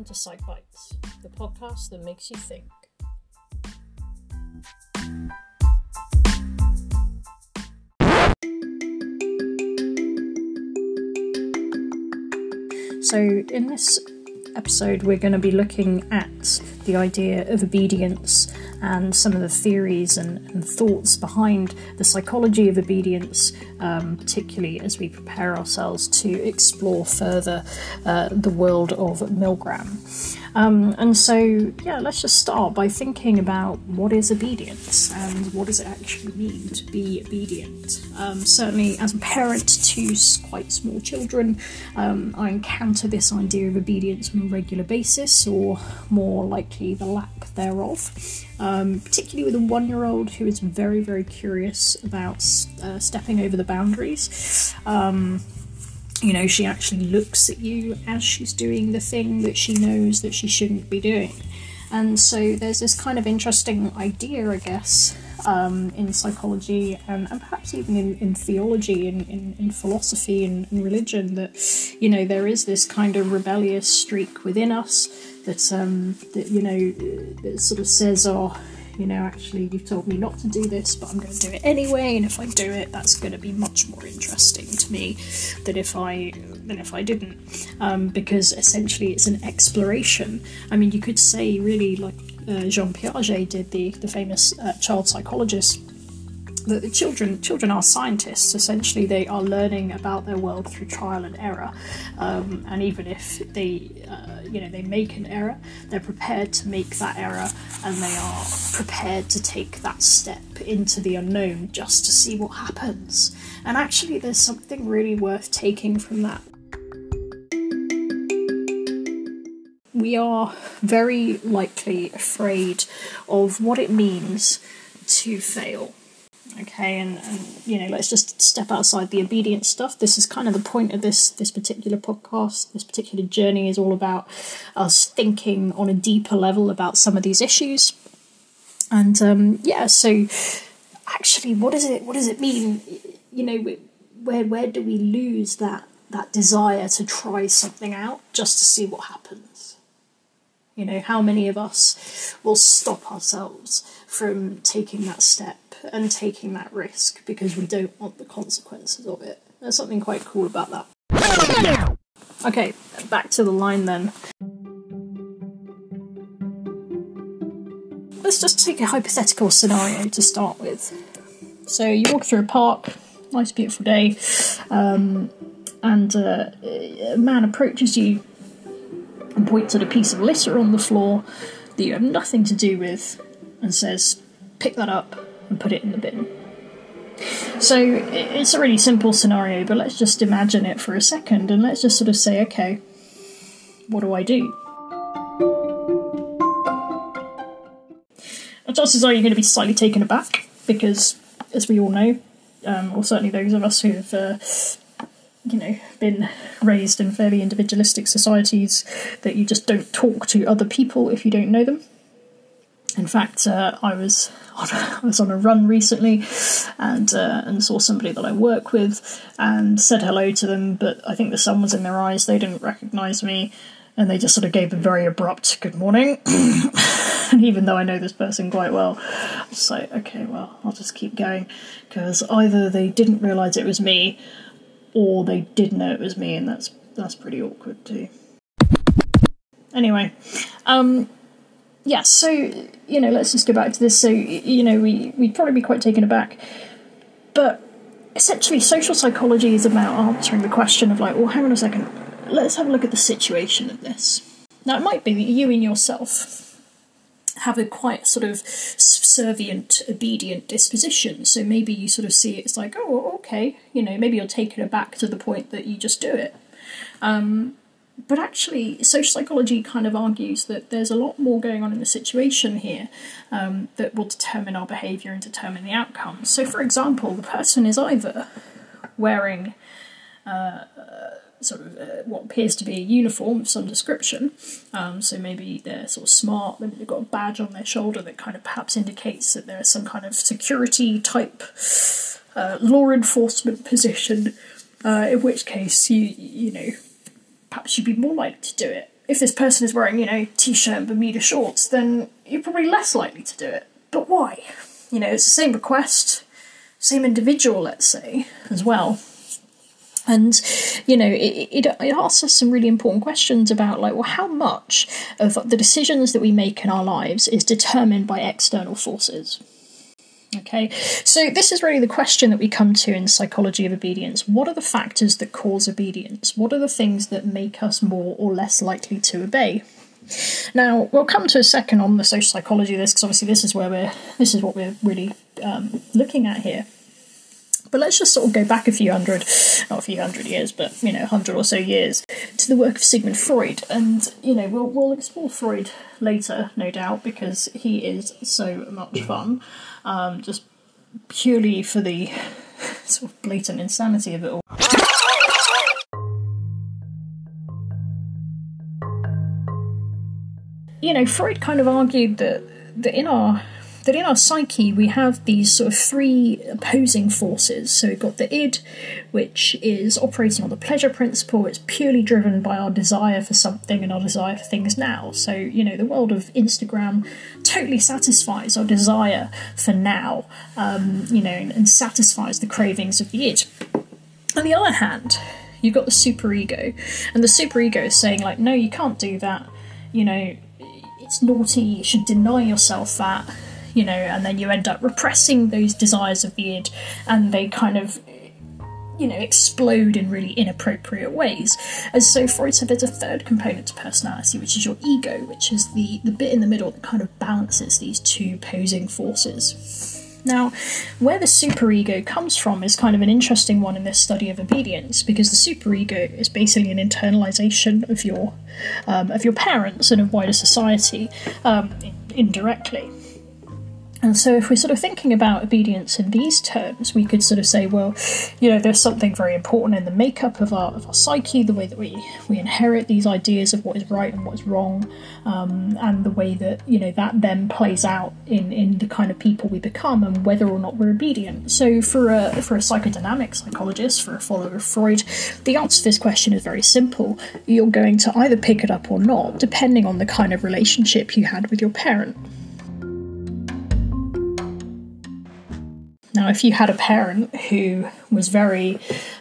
welcome to PsychBites, the podcast that makes you think. So, in this episode, we're going to be looking at the idea of obedience and some of the theories and, and thoughts behind the psychology of obedience, um, particularly as we prepare ourselves to explore further uh, the world of Milgram. Um, and so, yeah, let's just start by thinking about what is obedience and what does it actually mean to be obedient. Um, certainly, as a parent to quite small children, um, I encounter this idea of obedience on a regular basis, or more likely the lack thereof. Um, particularly with a one year old who is very, very curious about uh, stepping over the boundaries. Um, you know, she actually looks at you as she's doing the thing that she knows that she shouldn't be doing. And so there's this kind of interesting idea, I guess, um, in psychology and, and perhaps even in, in theology and in, in, philosophy and, and, religion that, you know, there is this kind of rebellious streak within us that, um, that you know, that sort of says, oh, you know, actually, you've told me not to do this, but I'm going to do it anyway. And if I do it, that's going to be much more interesting to me than if I than if I didn't, um, because essentially it's an exploration. I mean, you could say really like uh, Jean Piaget did, the the famous uh, child psychologist the children children are scientists. Essentially they are learning about their world through trial and error. Um, and even if they uh, you know they make an error they're prepared to make that error and they are prepared to take that step into the unknown just to see what happens. And actually there's something really worth taking from that. We are very likely afraid of what it means to fail okay and, and you know let's just step outside the obedience stuff. This is kind of the point of this this particular podcast. This particular journey is all about us thinking on a deeper level about some of these issues. And um, yeah so actually what does it what does it mean? You know where where do we lose that that desire to try something out just to see what happens you know how many of us will stop ourselves from taking that step and taking that risk because we don't want the consequences of it. There's something quite cool about that. Okay, back to the line then. Let's just take a hypothetical scenario to start with. So you walk through a park, nice beautiful day, um, and uh, a man approaches you and points at a piece of litter on the floor that you have nothing to do with and says, Pick that up and put it in the bin. So it's a really simple scenario, but let's just imagine it for a second and let's just sort of say, okay, what do I do? And chances are you're going to be slightly taken aback because, as we all know, um, or certainly those of us who have, uh, you know, been raised in fairly individualistic societies, that you just don't talk to other people if you don't know them. In fact, uh, I was on a, I was on a run recently, and uh, and saw somebody that I work with, and said hello to them. But I think the sun was in their eyes; they didn't recognise me, and they just sort of gave a very abrupt "Good morning." and even though I know this person quite well, I was like, "Okay, well, I'll just keep going," because either they didn't realise it was me, or they did know it was me, and that's that's pretty awkward too. Anyway, um, yeah, so you know, let's just go back to this. So you know, we we'd probably be quite taken aback, but essentially, social psychology is about answering the question of like, well, hang on a second, let's have a look at the situation of this. Now, it might be that you in yourself have a quite sort of subservient, obedient disposition. So maybe you sort of see it as like, oh, okay, you know, maybe you're taken aback to the point that you just do it. Um, but actually, social psychology kind of argues that there's a lot more going on in the situation here um, that will determine our behaviour and determine the outcome. So, for example, the person is either wearing uh, sort of uh, what appears to be a uniform of some description, um, so maybe they're sort of smart, maybe they've got a badge on their shoulder that kind of perhaps indicates that they're some kind of security type uh, law enforcement position. Uh, in which case, you you know perhaps you'd be more likely to do it. if this person is wearing, you know, t-shirt and Bermuda shorts, then you're probably less likely to do it. But why? You know, it's the same request, same individual, let's say, as well. And you know, it, it, it asks us some really important questions about like, well, how much of the decisions that we make in our lives is determined by external forces? Okay, so this is really the question that we come to in psychology of obedience. What are the factors that cause obedience? What are the things that make us more or less likely to obey? Now we'll come to a second on the social psychology of this because obviously this is where we're this is what we're really um, looking at here. But let's just sort of go back a few hundred, not a few hundred years, but you know, hundred or so years to the work of Sigmund Freud, and you know, we'll we'll explore Freud later, no doubt, because he is so much fun, um, just purely for the sort of blatant insanity of it all. You know, Freud kind of argued that that in our that in our psyche we have these sort of three opposing forces. So we've got the id, which is operating on the pleasure principle, it's purely driven by our desire for something and our desire for things now. So, you know, the world of Instagram totally satisfies our desire for now, um, you know, and, and satisfies the cravings of the id. On the other hand, you've got the superego, and the superego is saying, like, no, you can't do that, you know, it's naughty, you should deny yourself that you know, and then you end up repressing those desires of the id, and they kind of you know, explode in really inappropriate ways. And so Freud said there's a third component to personality, which is your ego, which is the, the bit in the middle that kind of balances these two opposing forces. Now, where the superego comes from is kind of an interesting one in this study of obedience, because the superego is basically an internalization of your um, of your parents and of wider society um, indirectly. And so, if we're sort of thinking about obedience in these terms, we could sort of say, well, you know, there's something very important in the makeup of our, of our psyche, the way that we, we inherit these ideas of what is right and what is wrong, um, and the way that, you know, that then plays out in, in the kind of people we become and whether or not we're obedient. So, for a, for a psychodynamic psychologist, for a follower of Freud, the answer to this question is very simple. You're going to either pick it up or not, depending on the kind of relationship you had with your parent. Now, if you had a parent who was very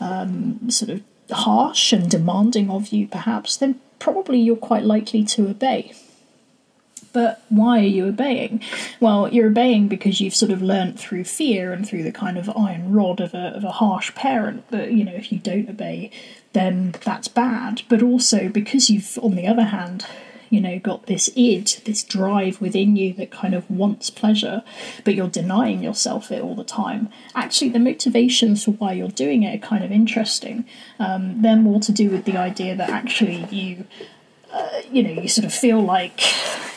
um, sort of harsh and demanding of you, perhaps, then probably you're quite likely to obey. But why are you obeying? Well, you're obeying because you've sort of learnt through fear and through the kind of iron rod of a, of a harsh parent that, you know, if you don't obey, then that's bad. But also because you've, on the other hand, you know, got this id, this drive within you that kind of wants pleasure, but you're denying yourself it all the time. Actually, the motivations for why you're doing it are kind of interesting. Um, they're more to do with the idea that actually you, uh, you know, you sort of feel like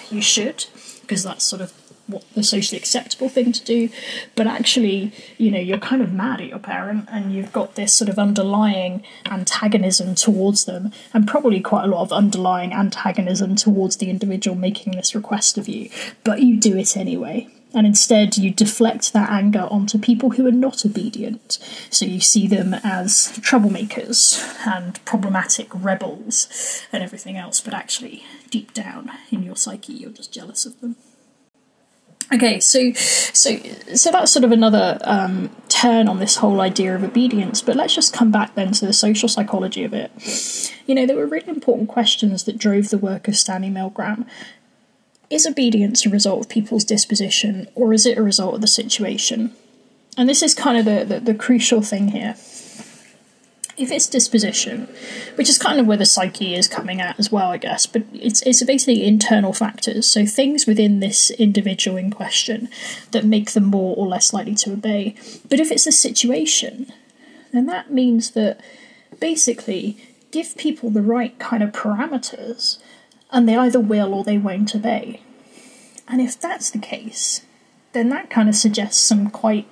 you should, because that's sort of what the socially acceptable thing to do, but actually, you know, you're kind of mad at your parent and you've got this sort of underlying antagonism towards them, and probably quite a lot of underlying antagonism towards the individual making this request of you, but you do it anyway. And instead, you deflect that anger onto people who are not obedient. So you see them as troublemakers and problematic rebels and everything else, but actually, deep down in your psyche, you're just jealous of them. Okay, so so so that's sort of another um, turn on this whole idea of obedience. But let's just come back then to the social psychology of it. You know, there were really important questions that drove the work of Stanley Milgram. Is obedience a result of people's disposition, or is it a result of the situation? And this is kind of the, the, the crucial thing here if it's disposition, which is kind of where the psyche is coming at as well, I guess, but it's it's basically internal factors, so things within this individual in question that make them more or less likely to obey. But if it's a situation, then that means that basically give people the right kind of parameters and they either will or they won't obey. And if that's the case, then that kind of suggests some quite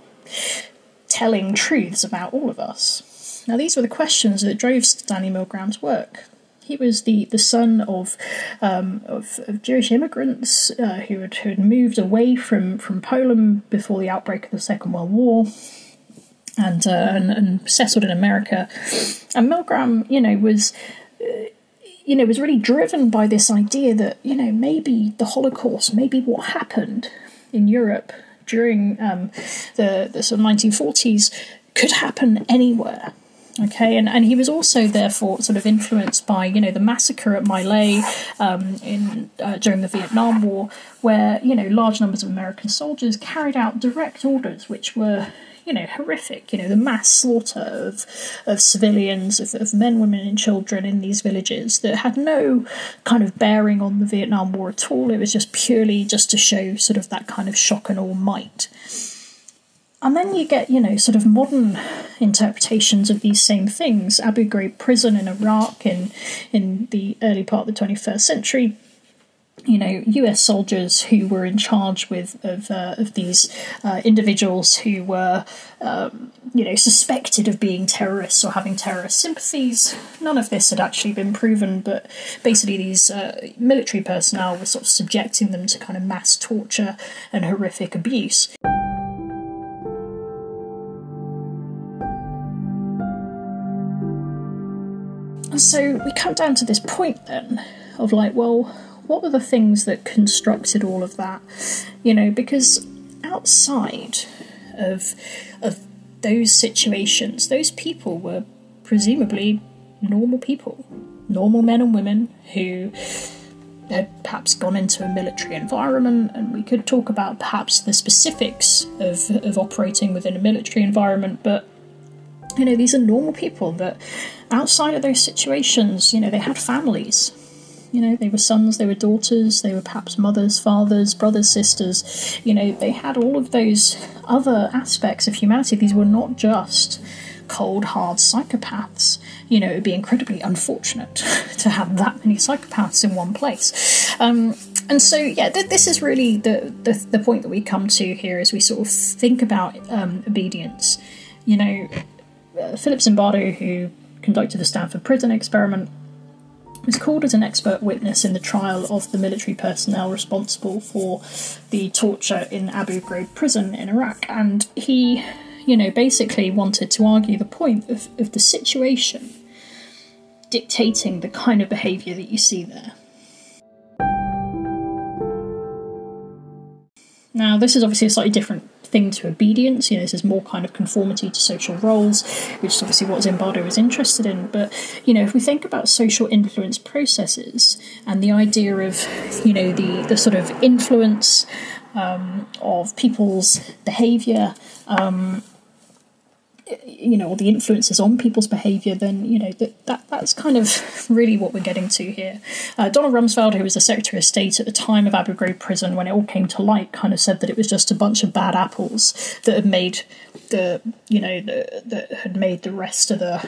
telling truths about all of us. Now, these were the questions that drove Stanley Milgram's work. He was the, the son of, um, of, of Jewish immigrants uh, who, had, who had moved away from, from Poland before the outbreak of the Second World War and, uh, and, and settled in America. And Milgram, you know, was. Uh, you know, was really driven by this idea that, you know, maybe the Holocaust, maybe what happened in Europe during um, the, the sort of 1940s could happen anywhere. Okay, and, and he was also therefore sort of influenced by you know the massacre at My Lai um, in uh, during the Vietnam War, where you know large numbers of American soldiers carried out direct orders which were you know, horrific. You know, the mass slaughter of of civilians, of, of men, women, and children in these villages that had no kind of bearing on the Vietnam War at all. It was just purely just to show sort of that kind of shock and awe might. And then you get, you know, sort of modern interpretations of these same things. Abu Ghraib prison in Iraq in in the early part of the 21st century you know, U.S. soldiers who were in charge with of uh, of these uh, individuals who were, um, you know, suspected of being terrorists or having terrorist sympathies. None of this had actually been proven, but basically these uh, military personnel were sort of subjecting them to kind of mass torture and horrific abuse. So we come down to this point then of like, well, what were the things that constructed all of that? You know, because outside of of those situations, those people were presumably normal people, normal men and women who had perhaps gone into a military environment, and we could talk about perhaps the specifics of, of operating within a military environment, but you know, these are normal people that outside of those situations, you know, they had families, you know, they were sons, they were daughters, they were perhaps mothers, fathers, brothers, sisters. You know, they had all of those other aspects of humanity. These were not just cold, hard psychopaths. You know, it would be incredibly unfortunate to have that many psychopaths in one place. Um, and so, yeah, th- this is really the, the, the point that we come to here as we sort of think about um, obedience. You know, uh, Philip Zimbardo, who conducted the Stanford Prison experiment, was called as an expert witness in the trial of the military personnel responsible for the torture in Abu Ghraib prison in Iraq. And he, you know, basically wanted to argue the point of, of the situation dictating the kind of behaviour that you see there. Now, this is obviously a slightly different thing to obedience. You know, this is more kind of conformity to social roles, which is obviously what Zimbardo is interested in. But you know, if we think about social influence processes and the idea of you know the the sort of influence um, of people's behaviour. Um, you know, or the influences on people's behaviour, then you know that, that that's kind of really what we're getting to here. Uh, Donald Rumsfeld, who was the Secretary of State at the time of Abu Ghraib prison when it all came to light, kind of said that it was just a bunch of bad apples that had made the you know the, that had made the rest of the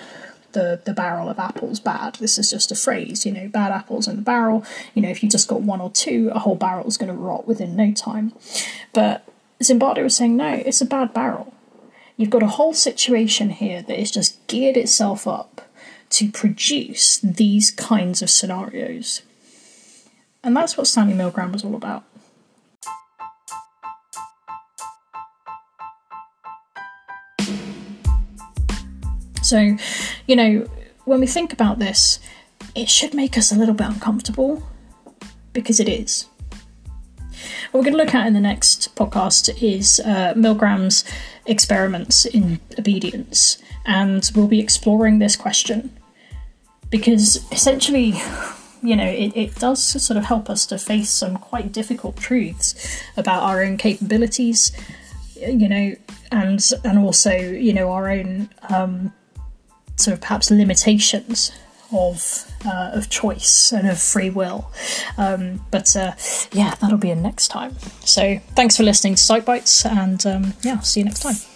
the, the barrel of apples bad. This is just a phrase, you know, bad apples in the barrel. You know, if you just got one or two, a whole barrel is going to rot within no time. But Zimbardo was saying, no, it's a bad barrel You've got a whole situation here that is just geared itself up to produce these kinds of scenarios. And that's what Stanley Milgram was all about. So, you know, when we think about this, it should make us a little bit uncomfortable because it is. What we're going to look at in the next podcast is uh, Milgram's experiments in obedience, and we'll be exploring this question. Because essentially, you know, it, it does sort of help us to face some quite difficult truths about our own capabilities, you know, and and also you know our own um, sort of perhaps limitations of uh, of choice and of free will. Um, but uh, yeah, that'll be a next time. So thanks for listening to PsychBites, and um, yeah, see you next time.